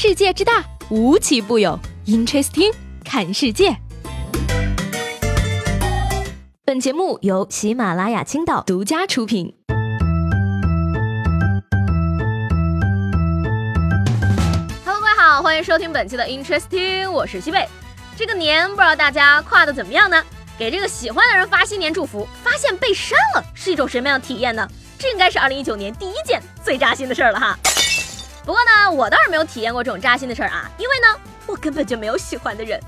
世界之大，无奇不有。Interesting，看世界。本节目由喜马拉雅青岛独家出品。Hello，各位好，欢迎收听本期的 Interesting，我是西贝。这个年不知道大家跨的怎么样呢？给这个喜欢的人发新年祝福，发现被删了，是一种什么样的体验呢？这应该是二零一九年第一件最扎心的事儿了哈。不过呢，我倒是没有体验过这种扎心的事儿啊，因为呢，我根本就没有喜欢的人。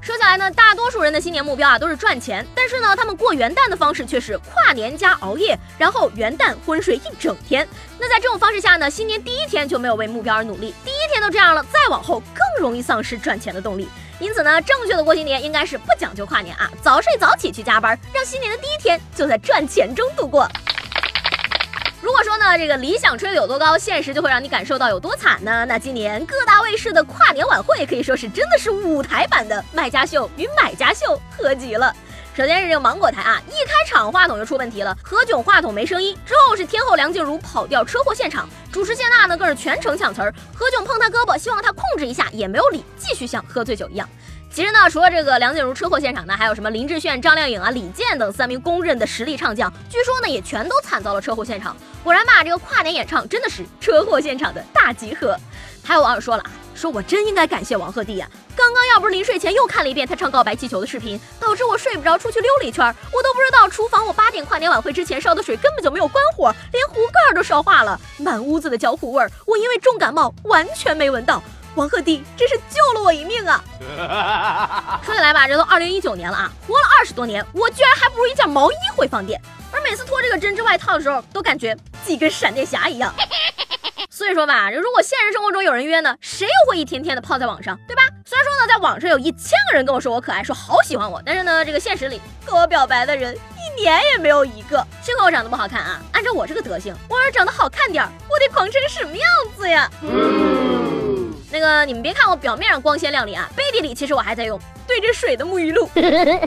说起来呢，大多数人的新年目标啊都是赚钱，但是呢，他们过元旦的方式却是跨年加熬夜，然后元旦昏睡一整天。那在这种方式下呢，新年第一天就没有为目标而努力，第一天都这样了，再往后更容易丧失赚钱的动力。因此呢，正确的过新年应该是不讲究跨年啊，早睡早起去加班，让新年的第一天就在赚钱中度过。说呢，这个理想吹得有多高，现实就会让你感受到有多惨呢？那今年各大卫视的跨年晚会可以说是真的是舞台版的卖家秀与买家秀合集了。首先是这个芒果台啊，一开场话筒就出问题了，何炅话筒没声音。之后是天后梁静茹跑掉车祸现场，主持谢娜呢更是全程抢词儿，何炅碰她胳膊，希望她控制一下，也没有理，继续像喝醉酒一样。其实呢，除了这个梁静茹车祸现场呢，还有什么林志炫、张靓颖啊、李健等三名公认的实力唱将，据说呢也全都惨遭了车祸现场。果然吧，这个跨年演唱真的是车祸现场的大集合。还有网友说了啊，说我真应该感谢王鹤棣呀，刚刚要不是临睡前又看了一遍他唱告白气球的视频，导致我睡不着，出去溜了一圈，我都不知道厨房我八点跨年晚会之前烧的水根本就没有关火，连壶盖都烧化了，满屋子的焦糊味儿，我因为重感冒完全没闻到。王鹤棣真是救了我一命啊！说起来吧，这都二零一九年了啊，活了二十多年，我居然还不如一件毛衣会放电。而每次脱这个针织外套的时候，都感觉自己跟闪电侠一样。所以说吧，如果现实生活中有人约呢，谁又会一天天的泡在网上，对吧？虽然说呢，在网上有一千个人跟我说我可爱，说好喜欢我，但是呢，这个现实里跟我表白的人一年也没有一个。幸亏我长得不好看啊，按照我这个德行，我要是长得好看点，我得狂成什么样子呀？那个，你们别看我表面上光鲜亮丽啊，背地里其实我还在用对着水的沐浴露。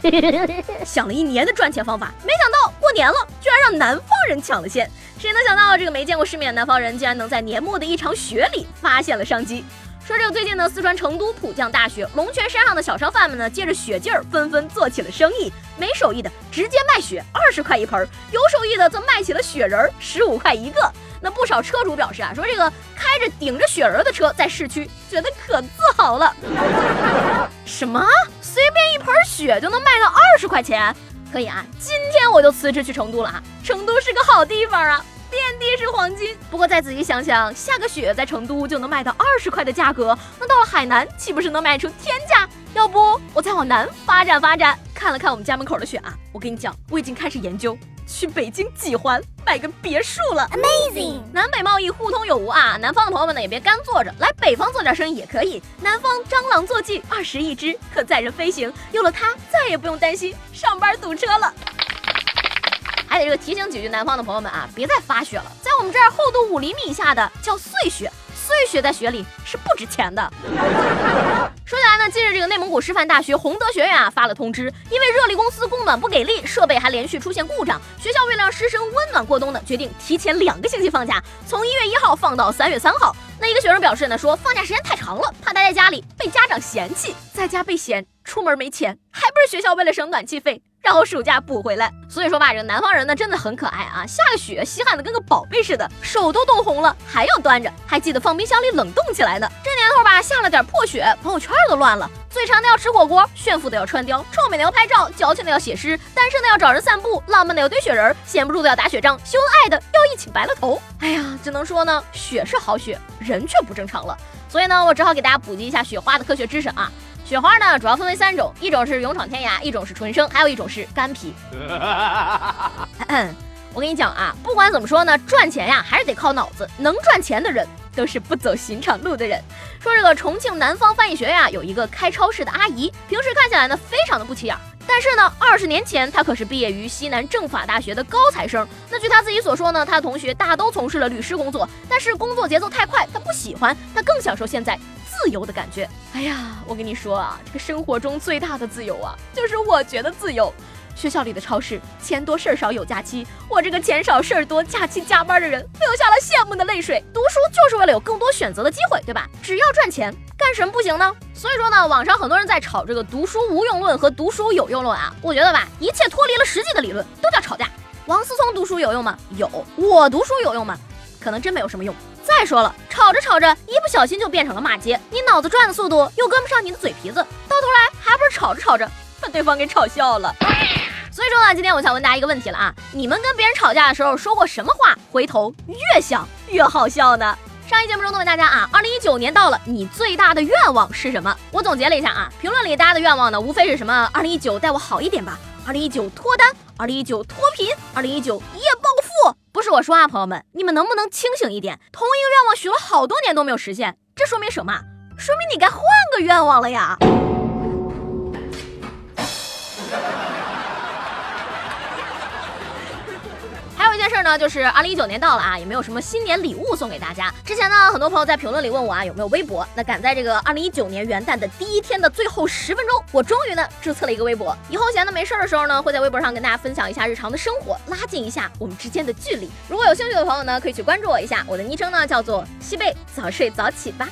想了一年的赚钱方法，没想到过年了，居然让南方人抢了先。谁能想到这个没见过世面的南方人，竟然能在年末的一场雪里发现了商机？说这个最近呢，四川成都普降大雪，龙泉山上的小商贩们呢，借着雪劲儿，纷纷做起了生意。没手艺的直接卖雪，二十块一盆；有手艺的则卖起了雪人，十五块一个。那不少车主表示啊，说这个开着顶着雪人的车在市区，觉得可自豪了。什么？随便一盆雪就能卖到二十块钱？可以啊！今天我就辞职去成都了啊！成都是个好地方啊，遍地是黄金。不过再仔细想想，下个雪在成都就能卖到二十块的价格，那到了海南岂不是能卖出天价？要不我再往南发展发展？看了看我们家门口的雪啊，我跟你讲，我已经开始研究。去北京几环买个别墅了，Amazing！南北贸易互通有无啊，南方的朋友们呢也别干坐着，来北方做点生意也可以。南方蟑螂坐骑二十一只，可载人飞行，有了它再也不用担心上班堵车了。还得这个提醒几句南方的朋友们啊，别再发雪了，在我们这儿厚度五厘米以下的叫碎雪。碎雪在雪里是不值钱的。说起来呢，近日这个内蒙古师范大学洪德学院啊发了通知，因为热力公司供暖不给力，设备还连续出现故障，学校为了让师生温暖过冬呢，决定提前两个星期放假，从一月一号放到三月三号。那一个学生表示呢，说放假时间太长了，怕待在家里被家长嫌弃，在家被嫌，出门没钱，还不是学校为了省暖气费。然后暑假补回来，所以说吧，这个南方人呢真的很可爱啊，下个雪稀罕的跟个宝贝似的，手都冻红了还要端着，还记得放冰箱里冷冻起来呢。这年头吧，下了点破雪，朋友圈都乱了，嘴馋的要吃火锅，炫富的要穿貂，臭美的要拍照，矫情的要写诗，单身的要找人散步，浪漫的要堆雪人，闲不住的要打雪仗，秀恩爱的要一起白了头。哎呀，只能说呢，雪是好雪，人却不正常了。所以呢，我只好给大家普及一下雪花的科学知识啊。雪花呢，主要分为三种，一种是勇闯天涯，一种是纯生，还有一种是干皮。我跟你讲啊，不管怎么说呢，赚钱呀还是得靠脑子，能赚钱的人都是不走寻常路的人。说这个重庆南方翻译学院啊有一个开超市的阿姨，平时看起来呢非常的不起眼。但是呢，二十年前她可是毕业于西南政法大学的高材生。那据她自己所说呢，她的同学大都从事了律师工作，但是工作节奏太快，她不喜欢，她更享受现在自由的感觉。哎呀，我跟你说啊，这个生活中最大的自由啊，就是我觉得自由。学校里的超市，钱多事儿少有假期。我这个钱少事儿多、假期加班的人，流下了羡慕的泪水。读书就是为了有更多选择的机会，对吧？只要赚钱，干什么不行呢？所以说呢，网上很多人在吵这个读书无用论和读书有用论啊。我觉得吧，一切脱离了实际的理论都叫吵架。王思聪读书有用吗？有。我读书有用吗？可能真没有什么用。再说了，吵着吵着，一不小心就变成了骂街，你脑子转的速度又跟不上你的嘴皮子，到头来还不是吵着吵着把对方给吵笑了。所以说呢，今天我想问大家一个问题了啊，你们跟别人吵架的时候说过什么话，回头越想越好笑呢？上一节目中都问大家啊，二零一九年到了，你最大的愿望是什么？我总结了一下啊，评论里大家的愿望呢，无非是什么二零一九待我好一点吧，二零一九脱单，二零一九脱贫，二零一九一夜暴富。是我说啊，朋友们，你们能不能清醒一点？同一个愿望许了好多年都没有实现，这说明什么？说明你该换个愿望了呀。件事呢，就是二零一九年到了啊，也没有什么新年礼物送给大家。之前呢，很多朋友在评论里问我啊，有没有微博？那赶在这个二零一九年元旦的第一天的最后十分钟，我终于呢注册了一个微博。以后闲的没事儿的时候呢，会在微博上跟大家分享一下日常的生活，拉近一下我们之间的距离。如果有兴趣的朋友呢，可以去关注我一下，我的昵称呢叫做西贝，早睡早起吧。